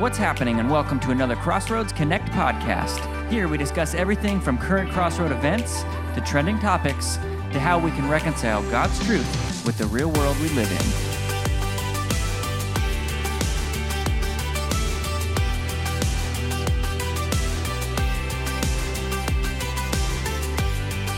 What's happening, and welcome to another Crossroads Connect podcast. Here we discuss everything from current Crossroad events to trending topics to how we can reconcile God's truth with the real world we live in.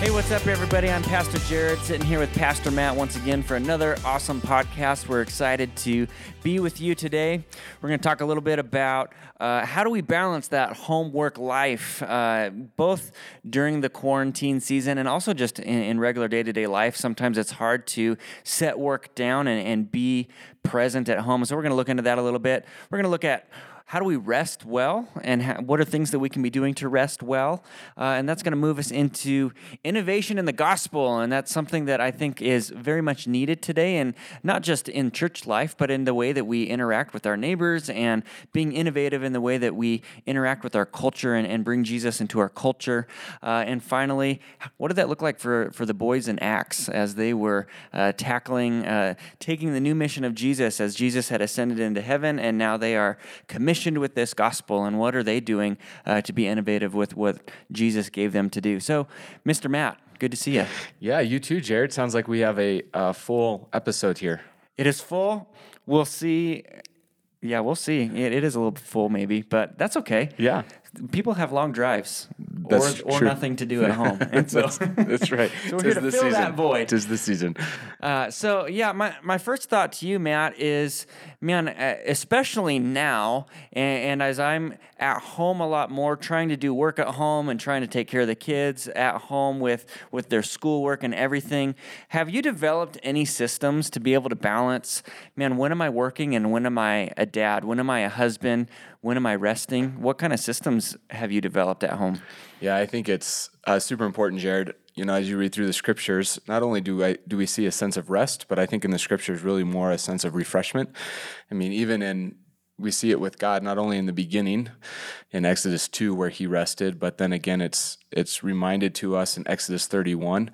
Hey, what's up, everybody? I'm Pastor Jared, sitting here with Pastor Matt once again for another awesome podcast. We're excited to be with you today. We're going to talk a little bit about uh, how do we balance that homework life, uh, both during the quarantine season and also just in, in regular day to day life. Sometimes it's hard to set work down and, and be present at home. So, we're going to look into that a little bit. We're going to look at how do we rest well? And how, what are things that we can be doing to rest well? Uh, and that's going to move us into innovation in the gospel. And that's something that i think is very much needed today. And not just in church life but in the way that we interact with our neighbors and being innovative in the way that we interact with our culture and, and bring jesus into our culture. Uh, and finally what did that look like for, for the boys in acts as they were uh, tackling uh, taking the new mission of jesus as jesus had ascended into heaven and now they are commissioned commissioned with this gospel and what are they doing uh, to be innovative with what Jesus gave them to do. So, Mr. Matt, good to see you. Yeah, you too, Jared. Sounds like we have a, a full episode here. It is full. We'll see. Yeah, we'll see. It, it is a little full, maybe, but that's okay. Yeah people have long drives that's or, or nothing to do at home. And so that's, that's right. so we're here to fill season. that void. Tis the season. Uh, so yeah, my, my first thought to you, Matt, is man, uh, especially now, and, and, as I'm at home a lot more, trying to do work at home and trying to take care of the kids at home with with their schoolwork and everything. Have you developed any systems to be able to balance? Man, when am I working and when am I a dad? When am I a husband? When am I resting? What kind of systems have you developed at home? Yeah, I think it's uh, super important, Jared. You know, as you read through the scriptures, not only do I do we see a sense of rest, but I think in the scriptures really more a sense of refreshment. I mean, even in we see it with God not only in the beginning in Exodus 2 where he rested, but then again it's it's reminded to us in Exodus 31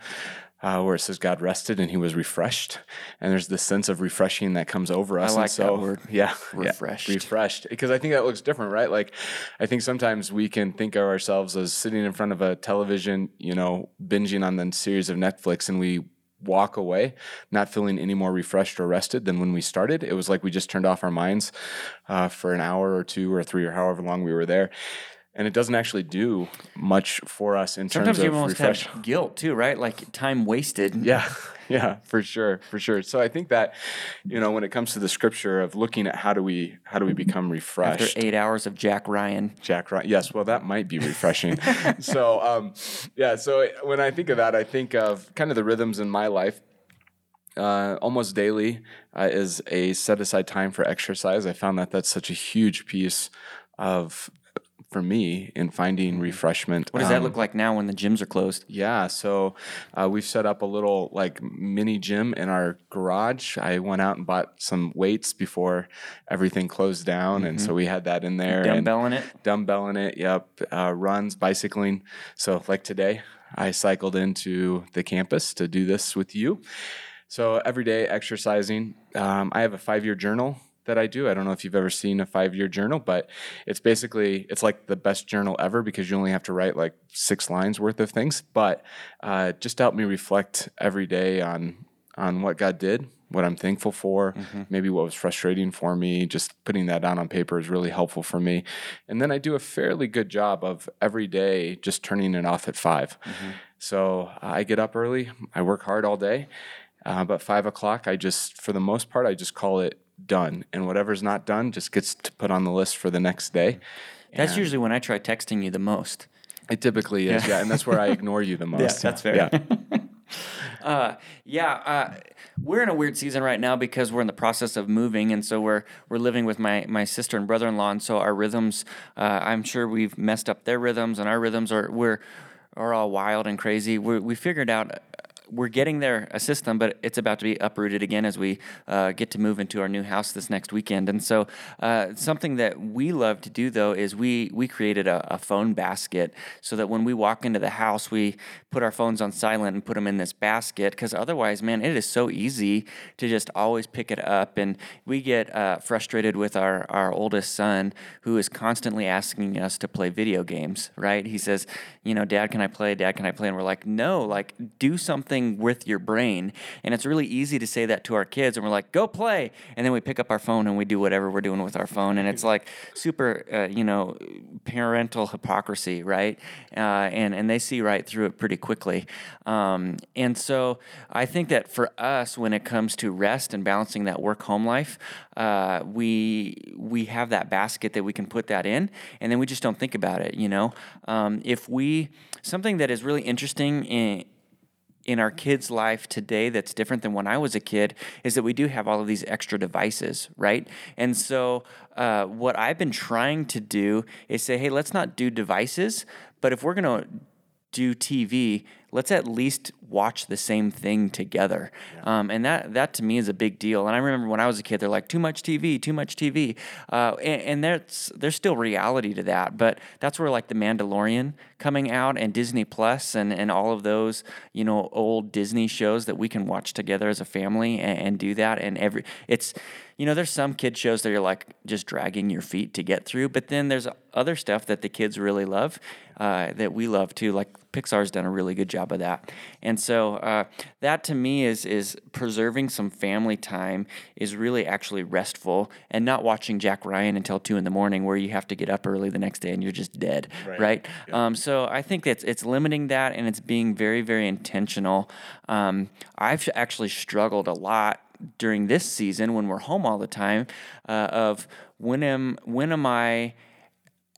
uh, where it says God rested and he was refreshed. And there's this sense of refreshing that comes over us. I like so, that word. Yeah. Refreshed. Yeah, refreshed. Because I think that looks different, right? Like, I think sometimes we can think of ourselves as sitting in front of a television, you know, binging on the series of Netflix and we walk away not feeling any more refreshed or rested than when we started. It was like we just turned off our minds uh, for an hour or two or three or however long we were there and it doesn't actually do much for us in Sometimes terms of almost refresh. have guilt too, right? Like time wasted. Yeah, yeah, for sure, for sure. So I think that you know when it comes to the scripture of looking at how do we how do we become refreshed after eight hours of Jack Ryan. Jack Ryan, yes. Well, that might be refreshing. so um, yeah, so when I think of that, I think of kind of the rhythms in my life. Uh, almost daily uh, is a set aside time for exercise. I found that that's such a huge piece of for me in finding mm-hmm. refreshment. What does um, that look like now when the gyms are closed? Yeah, so uh, we've set up a little like mini gym in our garage. I went out and bought some weights before everything closed down, mm-hmm. and so mm-hmm. we had that in there. Dumbbelling it. Dumbbelling it. Yep. Uh, runs, bicycling. So like today, I cycled into the campus to do this with you. So every day exercising. Um, I have a five year journal that I do. I don't know if you've ever seen a five year journal, but it's basically it's like the best journal ever because you only have to write like six lines worth of things. But uh, just help me reflect every day on on what God did, what I'm thankful for, mm-hmm. maybe what was frustrating for me. Just putting that down on paper is really helpful for me. And then I do a fairly good job of every day just turning it off at 5 mm-hmm. So uh, I get up early, I work hard all day. Uh, but five o'clock, I just, for the most part, I just call it done, and whatever's not done just gets to put on the list for the next day. That's and usually when I try texting you the most. It typically is, yeah, yeah and that's where I ignore you the most. Yeah, that's fair. Yeah. uh, yeah, uh, we're in a weird season right now because we're in the process of moving, and so we're we're living with my my sister and brother in law, and so our rhythms. Uh, I'm sure we've messed up their rhythms, and our rhythms are we're are all wild and crazy. we we figured out we're getting there a system, but it's about to be uprooted again as we uh, get to move into our new house this next weekend. And so, uh, something that we love to do though is we we created a, a, phone basket so that when we walk into the house, we put our phones on silent and put them in this basket because otherwise, man, it is so easy to just always pick it up, and we get uh, frustrated with our our oldest son who is constantly asking us to play video games. Right? He says, you know, Dad, can I play? Dad, can I play? And we're like, no, like do something with your brain. And it's really easy to say that to our kids, and we're like, go play. And then we pick up our phone and we do whatever we're doing with our phone. And it's like super, uh, you know, parental hypocrisy, right? Uh, and, and they see right through it pretty quickly. Um, and so I think that for us, when it comes to rest and balancing that work home life, uh, we we have that basket that we can put that in, and then we just don't think about it. You know, um, if we something that is really interesting in in our kids' life today that's different than when I was a kid is that we do have all of these extra devices, right? And so, uh, what I've been trying to do is say, hey, let's not do devices, but if we're going to do TV, let's at least watch the same thing together. Yeah. Um, and that that to me is a big deal. And I remember when I was a kid, they're like too much TV, too much TV, uh, and, and there's there's still reality to that. But that's where like the Mandalorian coming out and Disney Plus and and all of those you know old Disney shows that we can watch together as a family and, and do that. And every it's you know, there's some kid shows that you're like just dragging your feet to get through, but then there's other stuff that the kids really love uh, that we love too. Like Pixar's done a really good job of that, and so uh, that to me is is preserving some family time is really actually restful, and not watching Jack Ryan until two in the morning where you have to get up early the next day and you're just dead, right? right? Yeah. Um, so I think it's it's limiting that and it's being very very intentional. Um, I've actually struggled a lot during this season when we're home all the time uh, of when am when am I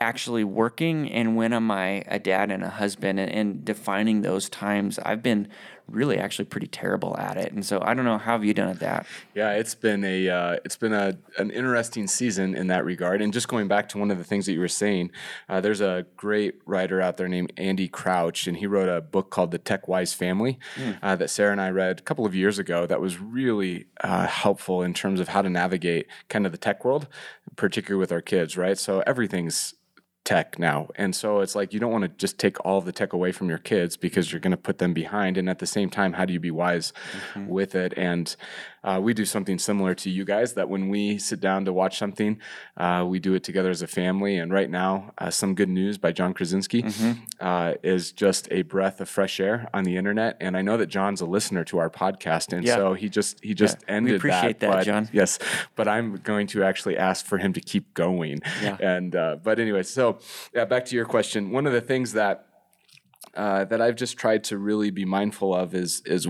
actually working and when am I a dad and a husband and, and, defining those times. I've been really actually pretty terrible at it. And so I don't know how have you done at that? Yeah, it's been a uh, it's been a an interesting season in that regard. And just going back to one of the things that you were saying, uh, there's a great writer out there named Andy Crouch, and he wrote a book called The Tech Wise Family mm. uh, that Sarah and I read a couple of years ago. That was really uh, helpful in terms of how to navigate kind of the tech world, particularly with our kids. Right, so everything's tech now. And so it's like you don't want to just take all the tech away from your kids because you're going to put them behind. And at the same time, how do you be wise mm-hmm. with it? And uh, we do something similar to you guys that when we sit down to watch something, uh, we do it together as a family. And right now, uh, Some Good News by John Krasinski mm-hmm. Uh, is just a breath of fresh air on the internet. And I know that John's a listener to our podcast. And yeah. so he just, he just yeah. ended we appreciate that, that but, John. Yes. But I'm going to actually ask for him to keep going. Yeah. And, uh, but anyway, so yeah, back to your question. One of the things that, uh, that I've just tried to really be mindful of is is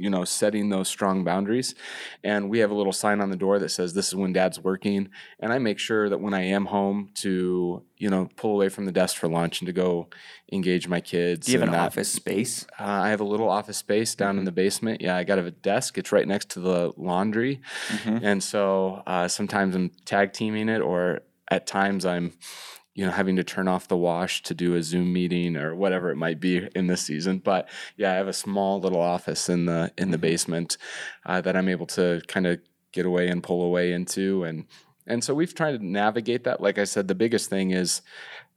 you know setting those strong boundaries. And we have a little sign on the door that says this is when dad's working. And i make sure that when i am home to you know pull away from the desk for lunch and to go engage my kids do you have an that, office space? Uh, i have a little office space down mm-hmm. in the basement. Yeah i got a desk. It's right next to the laundry. Mm-hmm. and so uh, sometimes i'm tag teaming it or at times i'm you know having to turn off the wash to do a zoom meeting or whatever it might be in this season. But yeah i have a small little office in the in the mm-hmm. basement uh, that i'm able to kind of get away and pull away into. And and so we've tried to navigate that. Like i said the biggest thing is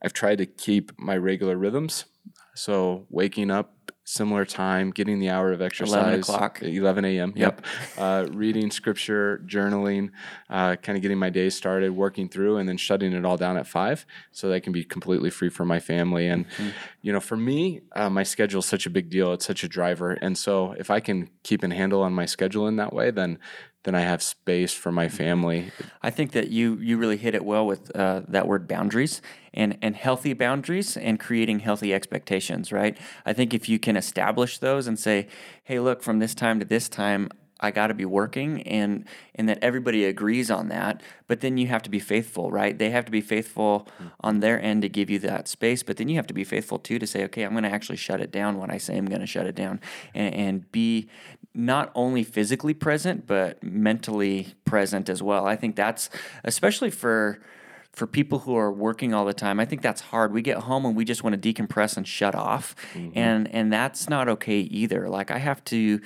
i've tried to keep my regular rhythms. So waking up similar time, getting the hour of exercise. 11 o'clock. 11 a.m. Yep. yep. Uh, reading scripture, journaling, uh, kind of getting my day started, working through, and then shutting it all down at five so that I can be completely free for my family. And, mm-hmm. you know, for me, uh, my schedule is such a big deal. It's such a driver. And so if I can keep a handle on my schedule in that way, then then I have space for my mm-hmm. family. I think that you you really hit it well with uh, that word boundaries and and healthy boundaries and creating healthy expectations. Right. I think if you can establish those and say, hey, look, from this time to this time, I got to be working and and that everybody agrees on that but then you have to be faithful right they have to be faithful mm-hmm. on their end to give you that space but then you have to be faithful too to say okay I'm going to actually shut it down when I say I'm going to shut it down and, and be not only physically present but mentally present as well I think that's especially for for people who are working all the time, I think that's hard. We get home and we just want to decompress and shut off, and and that's not okay either. Like I have to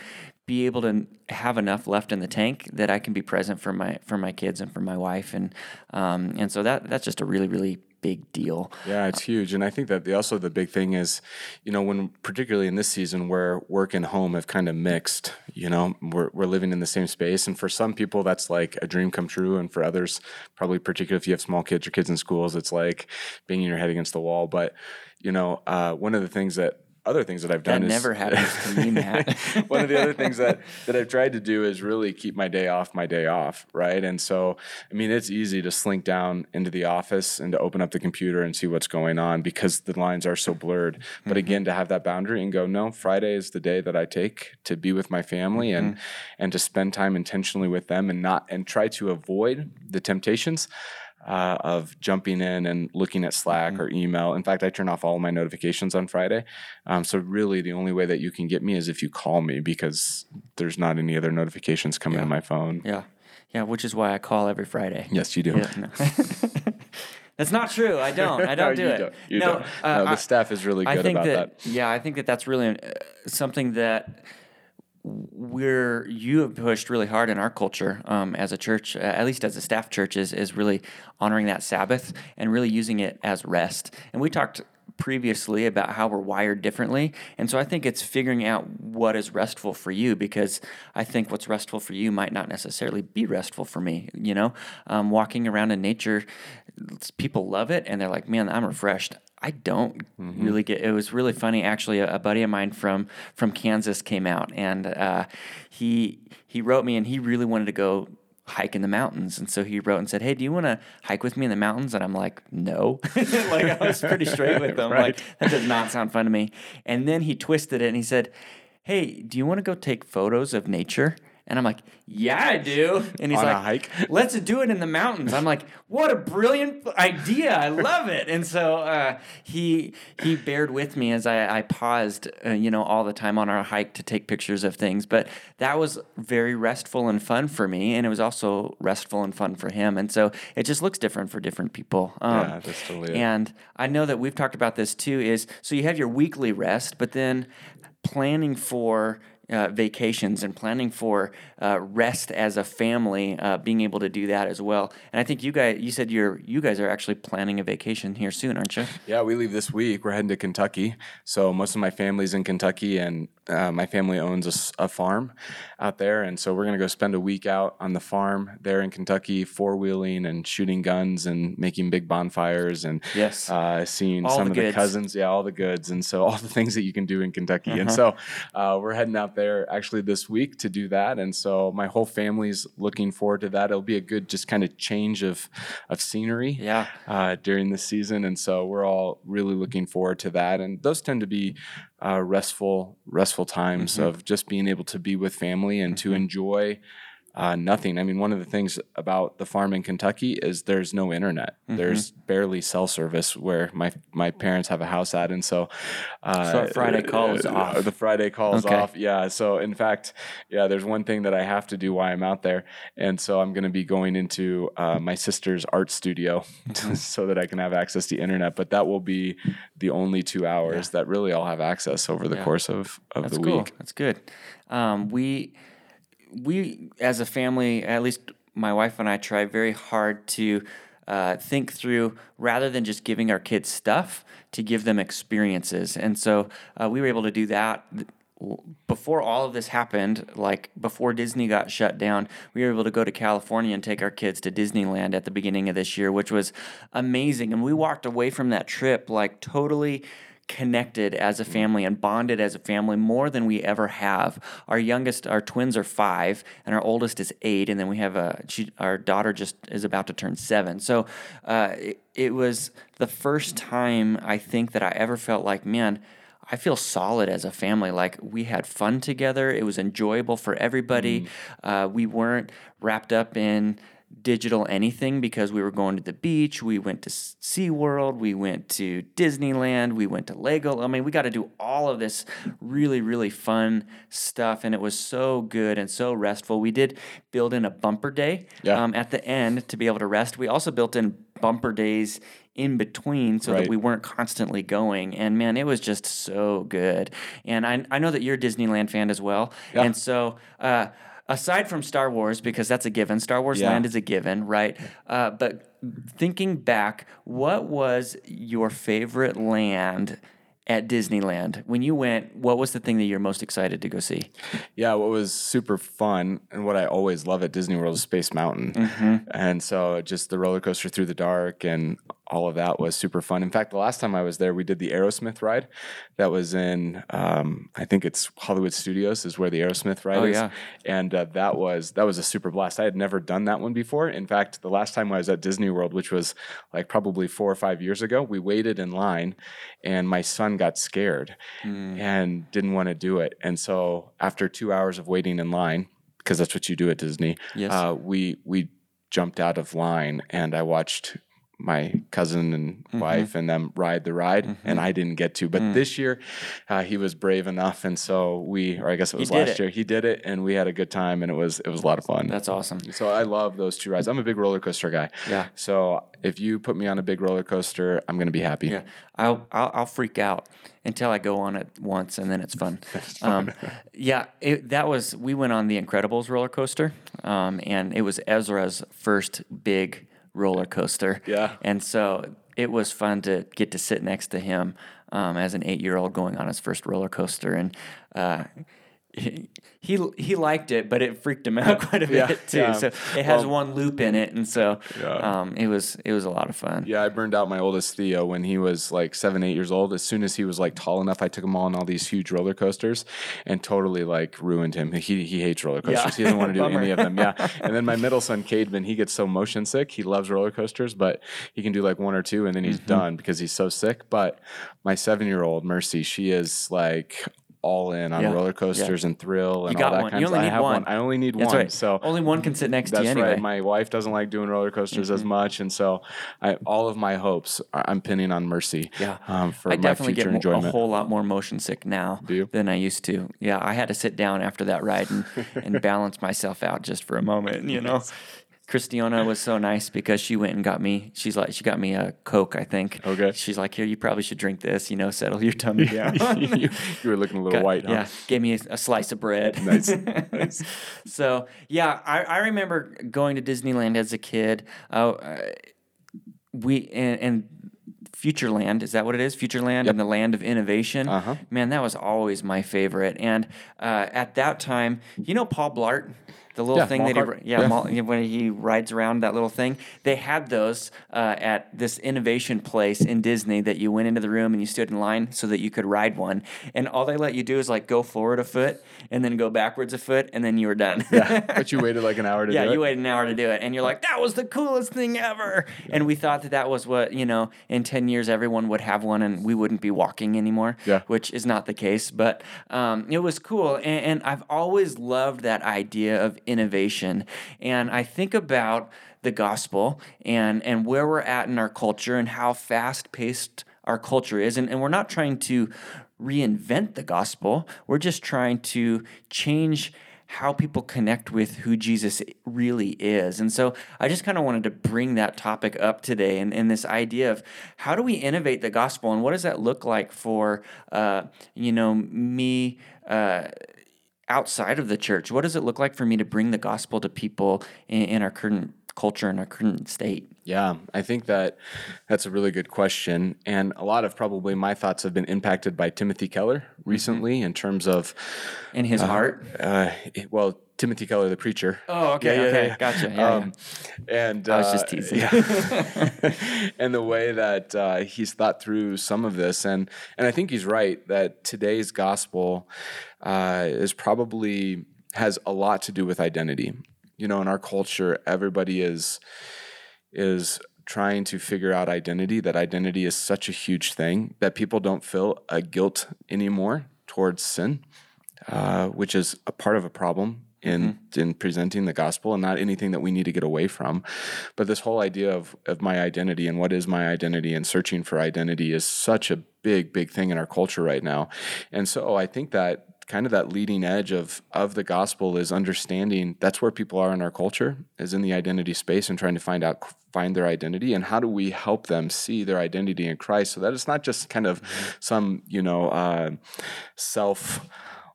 be able to have enough left in the tank that I can be present for my for my kids and for my wife, and um, and so that that's just a really really big deal. Yeah, it's huge, and I think that the also the big thing is, you know, when particularly in this season where work and home have kind of mixed. You know, we're we're living in the same space, and for some people that's like a dream come true, and for others, probably particularly if you have small kids or kids in schools, it's like banging your head against the wall. But you know, uh, one of the things that other things that I've done That is never happens to me, Matt. one of the other things that that I've tried to do is really keep my day off my day off, right? And so, I mean, it's easy to slink down into the office and to open up the computer and see what's going on because the lines are so blurred. But Mm-hmm. again, to have that boundary and go, no, Friday is the day that I take to be with my family and Mm-hmm. and to spend time intentionally with them and not and try to avoid the temptations uh, of jumping in and looking at Slack Mm-hmm. or email. In fact, I turn off all my notifications on Friday. Um, so really, the only way that you can get me is if you call me because there's not any other notifications coming Yeah. to my phone. yeah, yeah, which is why I call every Friday. Yes, you do. Yeah, no. That's not true. I don't. I don't do you it. Don't. You no, don't. uh, no, the I- staff is really I good think about that, that. yeah, I think that that's really uh, something that we're you have pushed really hard in our culture um, as a church, at least as a staff church, is is really honoring that Sabbath and really using it as rest. And we talked previously about how we're wired differently, and so I think it's figuring out what is restful for you because I think what's restful for you might not necessarily be restful for me. You know, um, walking around in nature, people love it and they're like, "Man, I'm refreshed." I don't really get. It was really funny, actually. A, a buddy of mine from from Kansas came out, and uh, he he wrote me, and he really wanted to go hike in the mountains, and so he wrote and said, "Hey, do you want to hike with me in the mountains?" And I'm like, "No," like I was pretty straight with him. Right. Like that does not sound fun to me. And then he twisted it, and he said, "Hey, do you want to go take photos of nature?" And I'm like, yeah, I do. And he's like, let's do it in the mountains. I'm like, what a brilliant idea. I love it. And so uh, he he bared with me as I, I paused, uh, you know, all the time on our hike to take pictures of things. But that was very restful and fun for me. And it was also restful and fun for him. And so it just looks different for different people. Um, Yeah, that's totally it. And I know that we've talked about this too is so you have your weekly rest, but then planning for uh, vacations and planning for uh, rest as a family, uh, being able to do that as well. And I think you guys, you said you're you guys are actually planning a vacation here soon, aren't you? Yeah, we leave this week. We're heading to Kentucky. So most of my family's in Kentucky, and uh, my family owns a farm out there. And so we're gonna go spend a week out on the farm there in Kentucky, four wheeling and shooting guns and making big bonfires and Yes. uh, seeing All some the of the cousins. Yeah, all the goods, and so all the things that you can do in Kentucky. Uh-huh. And so uh, we're heading out there actually this week to do that. And so my whole family's looking forward to that. It'll be a good just kind of change of of scenery Yeah. uh, during the season, and so we're all really looking forward to that. And those tend to be uh, restful, restful times Mm-hmm. of just being able to be with family and to enjoy. Uh, nothing. I mean, one of the things about the farm in Kentucky is there's no internet. Mm-hmm. There's barely cell service where my my parents have a house at, and so uh, So Friday call is off. The Friday call is Okay. off. Yeah. So in fact, yeah, there's one thing that I have to do while I'm out there, and so I'm going to be going into uh, my sister's art studio Mm-hmm. so that I can have access to internet. But that will be the only two hours that really I'll have access over the Yeah. course of of That's the cool. week. That's good. Um, we we as a family, at least my wife and I, try very hard to uh, think through rather than just giving our kids stuff to give them experiences. And so uh, we were able to do that. Before all of this happened, like before Disney got shut down, we were able to go to California and take our kids to Disneyland at the beginning of this year, which was amazing. And we walked away from that trip like totally connected as a family and bonded as a family more than we ever have. Our youngest, our twins are five, and our oldest is eight, and then we have a she, our daughter just is about to turn seven. So uh, it, it was the first time I think that I ever felt like, man. I feel solid as a family. Like we had fun together. It was enjoyable for everybody. Uh, we weren't wrapped up in digital anything because we were going to the beach. We went to SeaWorld. We went to Disneyland. We went to Lego. I mean, we got to do all of this really, really fun stuff. And it was so good and so restful. We did build in a bumper day Yeah. um, at the end to be able to rest. We also built in bumper days in between so that we weren't constantly going. And man, it was just so good. And I, I know that you're a Disneyland fan as well. Yeah. And so, uh, aside from Star Wars, because that's a given, Star Wars Yeah. Land is a given, right? Uh, but thinking back, what was your favorite land at Disneyland? When you went, what was the thing that you're most excited to go see? Yeah, what was super fun and what I always love at Disney World is Space Mountain. Mm-hmm. And so just the roller coaster through the dark and all of that was super fun. In fact, the last time I was there, we did the Aerosmith ride. That was in, um, I think it's Hollywood Studios is where the Aerosmith ride Oh, is. yeah. And uh, that was that was a super blast. I had never done that one before. In fact, the last time I was at Disney World, which was like probably four or five years ago, we waited in line, and my son got scared and didn't want to do it. And so after two hours of waiting in line, because that's what you do at Disney, Yes. uh, we we jumped out of line and I watched my cousin and Mm-hmm. wife and them ride the ride and I didn't get to but Mm. this year uh, he was brave enough and so we or I guess it was last it. year he did it and we had a good time and it was it was a lot of fun That's awesome. so I love those two rides I'm a big roller coaster guy Yeah. so if you put me on a big roller coaster I'm gonna be happy Yeah, I'll, I'll I'll freak out until I go on it once, and then it's fun. Um, yeah, it, that was we went on the Incredibles roller coaster, um, and it was Ezra's first big roller coaster. Yeah. and so it was fun to get to sit next to him um, as an eight-year-old going on his first roller coaster, and. Uh, he, he liked it, but it freaked him out quite a bit Yeah, too. yeah. So it has Well- one loop in it, and so Yeah. um, it was it was a lot of fun. Yeah, I burned out my oldest Theo when he was like seven, eight years old. As soon as he was like tall enough, I took him all on all these huge roller coasters and totally like ruined him. He he hates roller coasters. He doesn't want to do any of them. Yeah. And then my middle son, Cademan, he gets so motion sick. He loves roller coasters, but he can do like one or two and then he's Mm-hmm. done because he's so sick. But my seven year old Mercy, she is like all in on Yeah, roller yeah. coasters and thrill and You got all that one. kind You of only I need have one. I only need That's one. right. So only one can sit next to you anyway. right. My wife doesn't like doing roller coasters as much, and so I, all of my hopes are, I'm pinning on Mercy. Yeah. um, for I my definitely future get enjoyment. a whole lot more motion sick now than I used to. Yeah, I had to sit down after that ride and, and balance myself out just for a moment, you know. Christiana was so nice because she went and got me. She's like, she got me a Coke, I think. Okay. She's like, here, you probably should drink this. You know, settle your tummy down. you, you were looking a little Got- white, huh? Yeah, gave me a, a slice of bread. Nice, nice. so yeah, I, I remember going to Disneyland as a kid. Uh, we and, and Futureland is that what it is? Futureland and the land of innovation. Uh-huh. Man, that was always my favorite. And uh, at that time, you know Paul Blart. The little Yeah, thing that he, cart. yeah, Yeah. mall- when he rides around that little thing, they had those uh, at this innovation place in Disney that you went into the room and you stood in line so that you could ride one. And all they let you do is like go forward a foot and then go backwards a foot and then you were done. Yeah, but you waited like an hour to yeah, do it. you waited an hour to do it, and you're like, "That was the coolest thing ever." And we thought that that was what you know. In ten years, everyone would have one, and we wouldn't be walking anymore. Yeah. which is not the case. But um, it was cool, and, and I've always loved that idea of innovation. And I think about the gospel and and where we're at in our culture and how fast paced our culture is, and, and we're not trying to reinvent the gospel. We're just trying to change how people connect with who Jesus really is. And so I just kind of wanted to bring that topic up today and, and this idea of how do we innovate the gospel and what does that look like for, uh, you know, me. Uh, outside of the church what does it look like for me to bring the gospel to people in, in our current culture and our current state Yeah, I think that that's a really good question. And a lot of probably my thoughts have been impacted by Timothy Keller Mm-hmm. recently in terms of, in his heart uh, well, Timothy Keller, the preacher. oh okay okay gotcha yeah, um, And I was uh, just teasing. yeah. and the way that uh, he's thought through some of this, and and I think he's right that today's gospel uh, is probably has a lot to do with identity. You know, in our culture, everybody is is trying to figure out identity. That identity is such a huge thing that people don't feel a guilt anymore towards sin, uh, which is a part of a problem. In Mm-hmm. in presenting the gospel and not anything that we need to get away from. But this whole idea of of my identity and what is my identity and searching for identity is such a big big thing in our culture right now. And so i think that kind of that leading edge of of the gospel is understanding that's where people are in our culture is in the identity space and trying to find out find their identity and how do we help them see their identity in christ so that it's not just kind of some you know uh, self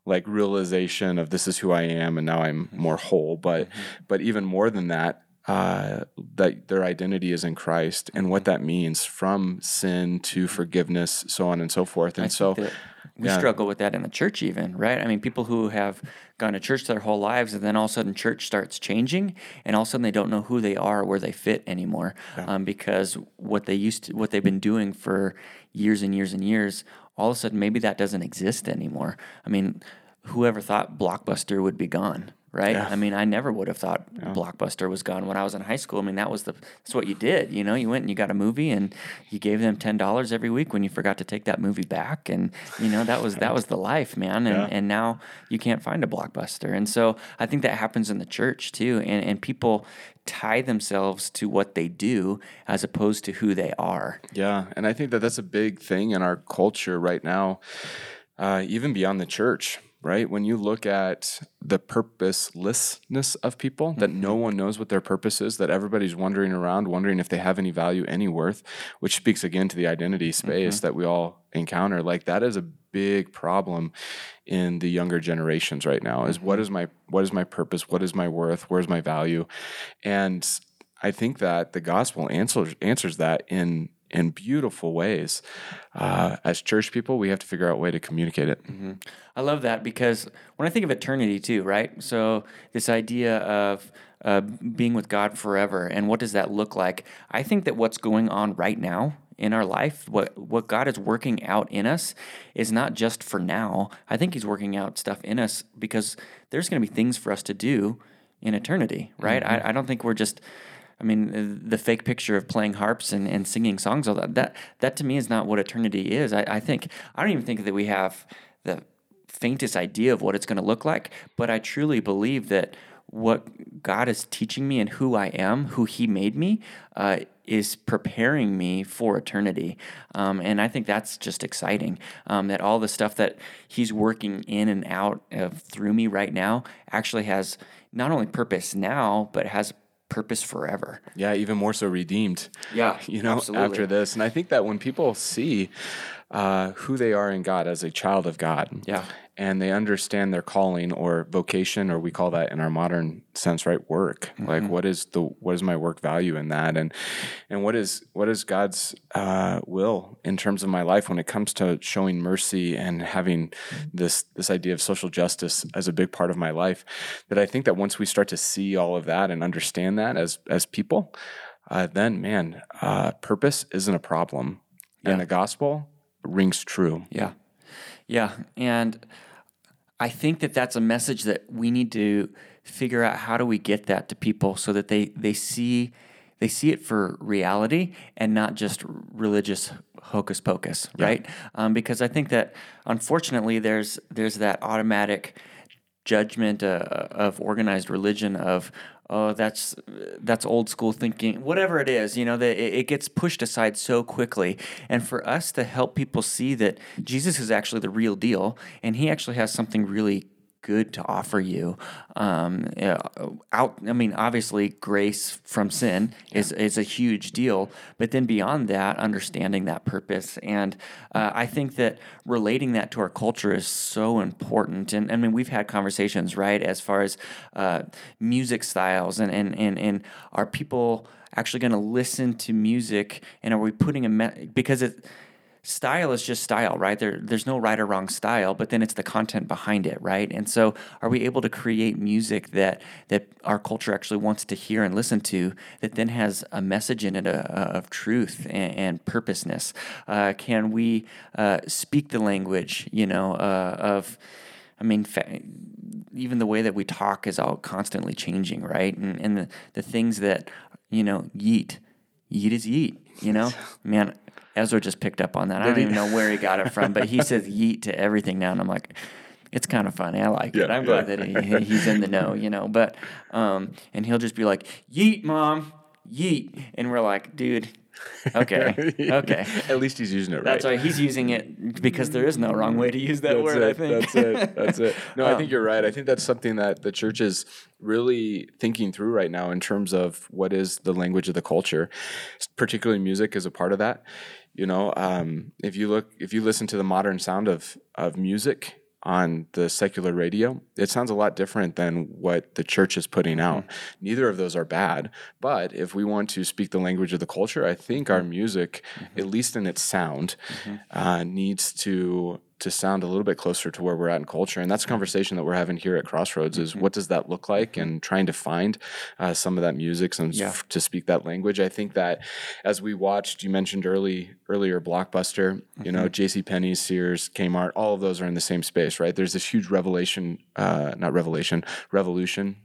like realization of this is who I am and now I'm more whole. But but even more than that, uh, that their identity is in Christ and what that means from sin to forgiveness, so on and so forth. And so we yeah. struggle with that in the church, even right? I mean, people who have gone to church their whole lives, and then all of a sudden church starts changing, and all of a sudden they don't know who they are, or where they fit anymore, um, because what they used to, what they've been doing for years and years and years, all of a sudden maybe that doesn't exist anymore. I mean, whoever thought Blockbuster would be gone? Right. I mean, I never would have thought Blockbuster was gone when I was in high school. I mean, that was the that's what you did. You know, you went and you got a movie, and you gave them ten dollars every week when you forgot to take that movie back, and you know that was that was the life, man. And Yeah. and now you can't find a Blockbuster, and so I think that happens in the church too, and and people tie themselves to what they do as opposed to who they are. Yeah, and I think that that's a big thing in our culture right now, uh, even beyond the church. Right, when you look at the purposelessness of people, that mm-hmm. no one knows what their purpose is, that everybody's wandering around, wondering if they have any value, any worth, which speaks again to the identity space mm-hmm. that we all encounter. Like that is a big problem in the younger generations right now. Is what mm-hmm. is my what is my purpose? What is my worth? Where's my value? And I think that the gospel answers answers that in in beautiful ways. Uh, as church people, we have to figure out a way to communicate it. I love that because when I think of eternity too, right? So this idea of uh, being with God forever and what does that look like? I think that what's going on right now in our life, what what God is working out in us, is not just for now. I think He's working out stuff in us because there's going to be things for us to do in eternity, right? I, I don't think we're just I mean, uh, the fake picture of playing harps and, and singing songs, all that, that, that to me is not what eternity is. I, I think, I don't even think that we have the faintest idea of what it's going to look like, but I truly believe that what God is teaching me and who I am, who He made me, uh, is preparing me for eternity. Um, and I think that's just exciting. Um, that all the stuff that He's working in and out of through me right now actually has not only purpose now, but has purpose forever. Yeah, even more so redeemed. Yeah, you know, absolutely. after this. And I think that when people see uh, who they are in God as a child of God, Yeah. and they understand their calling or vocation, or we call that in our modern sense, right, work. Mm-hmm. Like, what is the what is my work value in that, and and what is what is God's uh, will in terms of my life when it comes to showing mercy and having this this idea of social justice as a big part of my life. That I think that once we start to see all of that and understand that as as people, uh, then man, uh, purpose isn't a problem, and the gospel rings true. Yeah. Yeah. And I think that that's a message that we need to figure out how do we get that to people so that they, they see they see it for reality and not just religious hocus pocus, right? Um, because I think that unfortunately there's there's that automatic judgment uh, of organized religion of oh that's that's old school thinking whatever it is you know that it, it gets pushed aside so quickly. And for us to help people see that jesus is actually the real deal and he actually has something really good to offer you. Um, out i mean obviously grace from sin is, is a huge deal but then beyond that understanding that purpose. And uh, i think that relating that to our culture is so important. And i mean we've had conversations right as far as uh, music styles and, and, and, and are people actually going to listen to music and are we putting a me- because it style is just style, right? There, there's no right or wrong style, but then it's the content behind it, right? And so, are we able to create music that that our culture actually wants to hear and listen to, that then has a message in it uh, of truth and, and purposeness? Uh, can we uh, speak the language, you know, uh, of I mean, fa- even the way that we talk is all constantly changing, right? And, and the, the things that, you know, yeet, yeet is yeet, you know? Man, Ezra just picked up on that. I don't even know where he got it from, but he says yeet to everything now. And I'm like, it's kind of funny. I like it. I'm glad that he, he's in the know, you know. But um, and he'll just be like, "Yeet, mom, yeet," and we're like, "Dude, okay, okay." At least he's using it right. That's why he's using it because there is no wrong way to use that That's word. it. I think That's it. That's it. No, I Um, think you're right. I think that's something that the church is really thinking through right now in terms of what is the language of the culture. Particularly music is a part of that. You know, um, if you look, if you listen to the modern sound of of music on the secular radio, it sounds a lot different than what the church is putting mm-hmm. out. Neither of those are bad, but if we want to speak the language of the culture, I think our mm-hmm. music, mm-hmm. at least in its sound, uh, needs to to sound a little bit closer to where we're at in culture. And that's a conversation that we're having here at Crossroads is what does that look like and trying to find uh, some of that music and Yeah. to speak that language. I think that as we watched, you mentioned early earlier Blockbuster, you know, J.C. Penney, Sears, Kmart, all of those are in the same space, right? There's this huge revelation, uh, not revelation, revolution,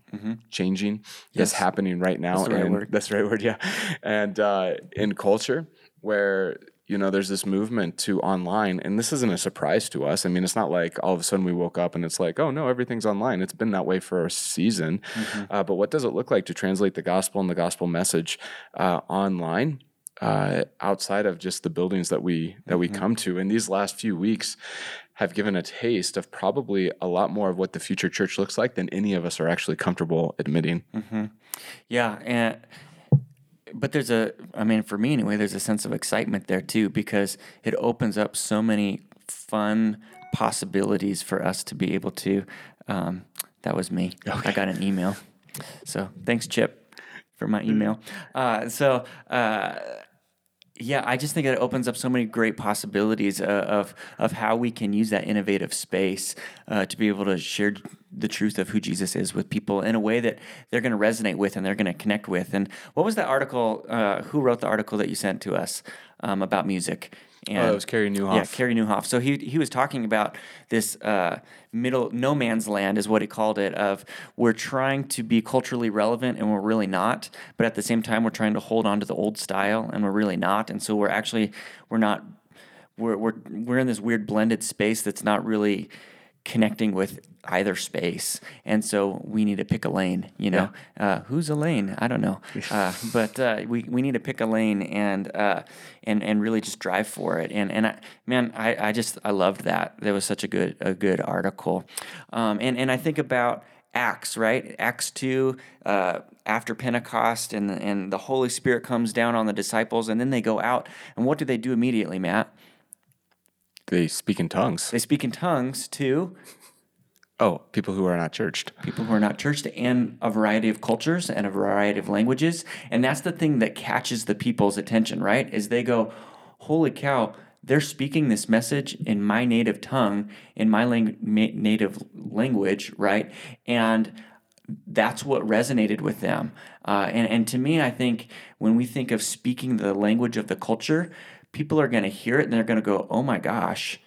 changing that's happening right now. That's the right and word. that's the right word, yeah. And uh, in culture, where you know there's this movement to online, and this isn't a surprise to us. I mean, it's not like all of a sudden we woke up and it's like, oh no, everything's online. It's been that way for a season. Uh, but what does it look like to translate the gospel and the gospel message uh, online? Uh, outside of just the buildings that we that we come to, and these last few weeks have given a taste of probably a lot more of what the future church looks like than any of us are actually comfortable admitting. Yeah, and but there's a I mean for me anyway, there's a sense of excitement there too because it opens up so many fun possibilities for us to be able to um, that was me. I got an email. So, thanks Chip for my email. Uh, so, uh, yeah, I just think that it opens up so many great possibilities uh, of of how we can use that innovative space uh, to be able to share the truth of who Jesus is with people in a way that they're going to resonate with and they're going to connect with. And what was that article? Uh, who wrote the article that you sent to us um, about music? And Oh, that was Carey Nieuwhof. Yeah, Carey Nieuwhof. So he he was talking about this uh, middle no man's land is what he called it. Of we're trying to be culturally relevant and we're really not, but at the same time we're trying to hold on to the old style and we're really not. And so we're actually we're not we're we're we're in this weird blended space that's not really connecting with either space. And so we need to pick a lane you know? Uh, who's a lane? I don't know. Uh, but uh, we, we need to pick a lane and uh, and and really just drive for it. And and I, man I, I just i loved that. That was such a good a good article. Um, and and i think about acts right? Acts 2 uh, after pentecost and and the holy spirit comes down on the disciples and then they go out. And what do they do immediately matt They speak in tongues. they speak in tongues to Oh, people who are not churched. people who are not churched and a variety of cultures and a variety of languages. And that's the thing that catches the people's attention, right? Is they go, holy cow, they're speaking this message in my native tongue, in my lang- ma- native language, right? And that's what resonated with them. Uh, and, and to me, I think when we think of speaking the language of the culture, people are going to hear it and they're going to go, oh my gosh,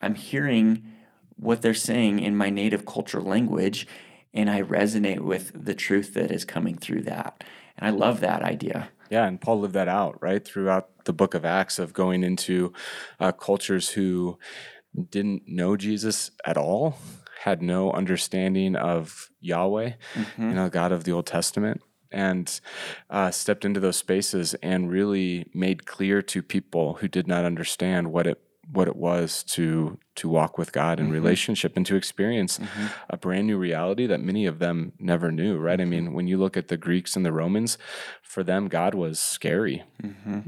I'm hearing what they're saying in my native culture language, and I resonate with the truth that is coming through that. And I love that idea. Yeah, and Paul lived that out right throughout the book of Acts of going into uh, cultures who didn't know Jesus at all, had no understanding of Yahweh, you know, God of the Old Testament, and uh, stepped into those spaces and really made clear to people who did not understand what it what it was to to walk with God in mm-hmm. relationship and to experience mm-hmm. a brand new reality that many of them never knew, right? I mm-hmm. mean, when you look at the Greeks and the Romans, for them God was scary.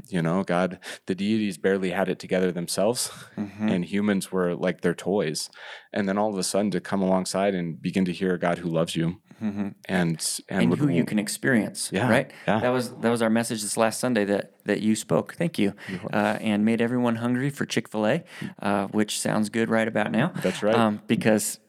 You know, God, the deities barely had it together themselves, and humans were like their toys. And then all of a sudden to come alongside and begin to hear a God who loves you and and, and would- who you can experience. Yeah, right. yeah. That was that was our message this last Sunday that that you spoke. Thank you, uh, and made everyone hungry for Chick Fil A, uh, which sounds good right about now. That's right. Um, because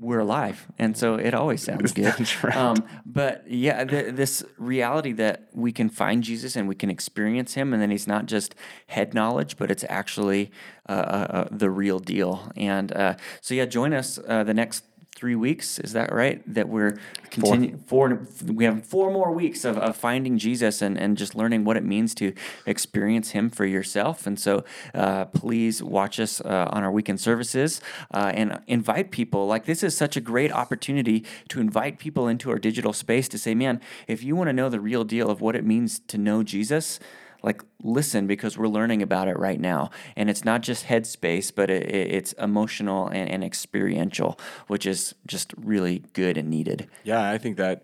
we're alive, and so it always sounds good. That's right. Um, but yeah, th- this reality that we can find Jesus and we can experience Him, and then He's not just head knowledge, but it's actually uh, uh, uh, the real deal. And uh, so, yeah, join us uh, the next three weeks. Is that right? That we're continuing four. We have four more weeks of, of finding Jesus and, and just learning what it means to experience Him for yourself. And so, uh, please watch us uh, on our weekend services uh, and invite people. Like this is such a great opportunity to invite people into our digital space to say, man, if you want to know the real deal of what it means to know Jesus like listen because we're learning about it right now. And it's not just headspace but it, it's emotional and, and, experiential which is just really good and needed. Yeah i think that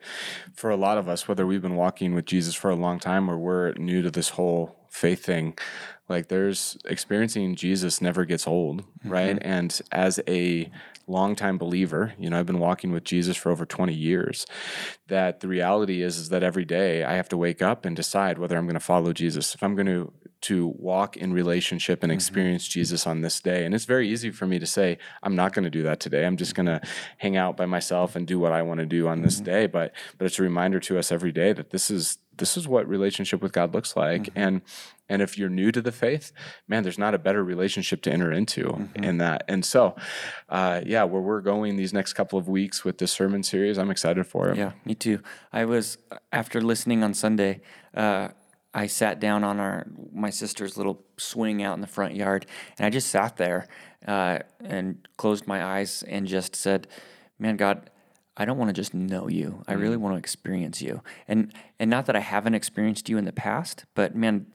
for a lot of us whether we've been walking with jesus for a long time or we're new to this whole faith thing like there's experiencing jesus never gets old mm-hmm. right and as a longtime believer, you know, I've been walking with Jesus for over 20 years, that the reality is, is that every day I have to wake up and decide whether I'm going to follow Jesus. If I'm going to to walk in relationship and mm-hmm. experience mm-hmm. Jesus on this day. And it's very easy for me to say, I'm not going to do that today. I'm just going to hang out by myself and do what I want to do on this mm-hmm. day. But but it's a reminder to us every day that this is this is what relationship with God looks like. Mm-hmm. And and if you're new to the faith, man, there's not a better relationship to enter into mm-hmm. in that. And so, uh, yeah, where we're going these next couple of weeks with this sermon series, I'm excited for it. Yeah, me too. I was after listening on Sunday. Uh, I sat down on our my sister's little swing out in the front yard, and I just sat there uh, and closed my eyes and just said, "Man, God." I don't want to just know you. I really mm. want to experience you. And and not that I haven't experienced you in the past, but man,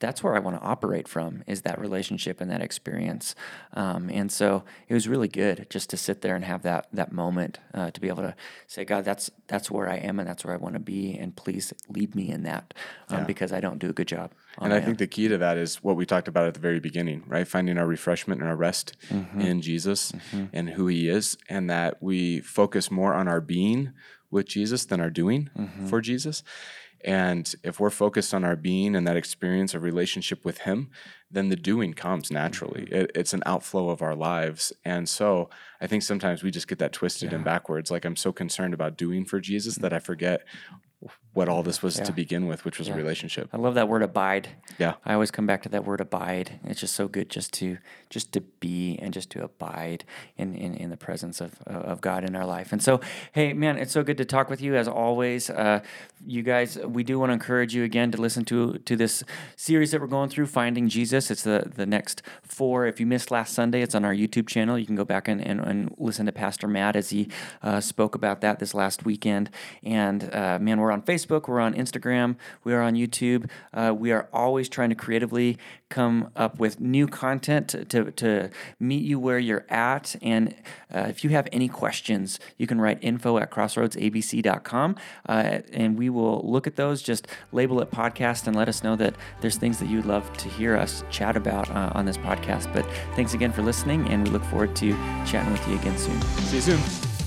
that's where I want to operate from is that relationship and that experience. Um, and so it was really good just to sit there and have that that moment uh, to be able to say, God, that's that's where I am and that's where I want to be, and please lead me in that um, yeah. because I don't do a good job. And I think the key to that is what we talked about at the very beginning, right? Finding our refreshment and our rest mm-hmm. in Jesus mm-hmm. and who He is, and that we focus more on our being with Jesus than our doing mm-hmm. for Jesus. And if we're focused on our being and that experience of relationship with Him, then the doing comes naturally. Mm-hmm. It, it's an outflow of our lives. And so I think sometimes we just get that twisted yeah. and backwards. Like I'm so concerned about doing for Jesus mm-hmm. that I forget what all this was yeah. to begin with, which was yeah. a relationship. I love that word abide. Yeah. I always come back to that word abide. It's just so good just to just to be and just to abide in in, in the presence of of God in our life. And so, hey man, it's so good to talk with you as always. Uh, you guys, we do want to encourage you again to listen to to this series that we're going through, Finding Jesus. It's the the next four. If you missed last Sunday, it's on our YouTube channel. You can go back and, and, and listen to Pastor Matt as he uh, spoke about that this last weekend. And uh, man, we're on Facebook Facebook, we're on Instagram, we are on YouTube. Uh, we are always trying to creatively come up with new content to, to, to meet you where you're at. And uh, if you have any questions, you can write info at crossroadsabc.com uh, and we will look at those. Just label it podcast and let us know that there's things that you'd love to hear us chat about uh, on this podcast. But thanks again for listening, and we look forward to chatting with you again soon. See you soon.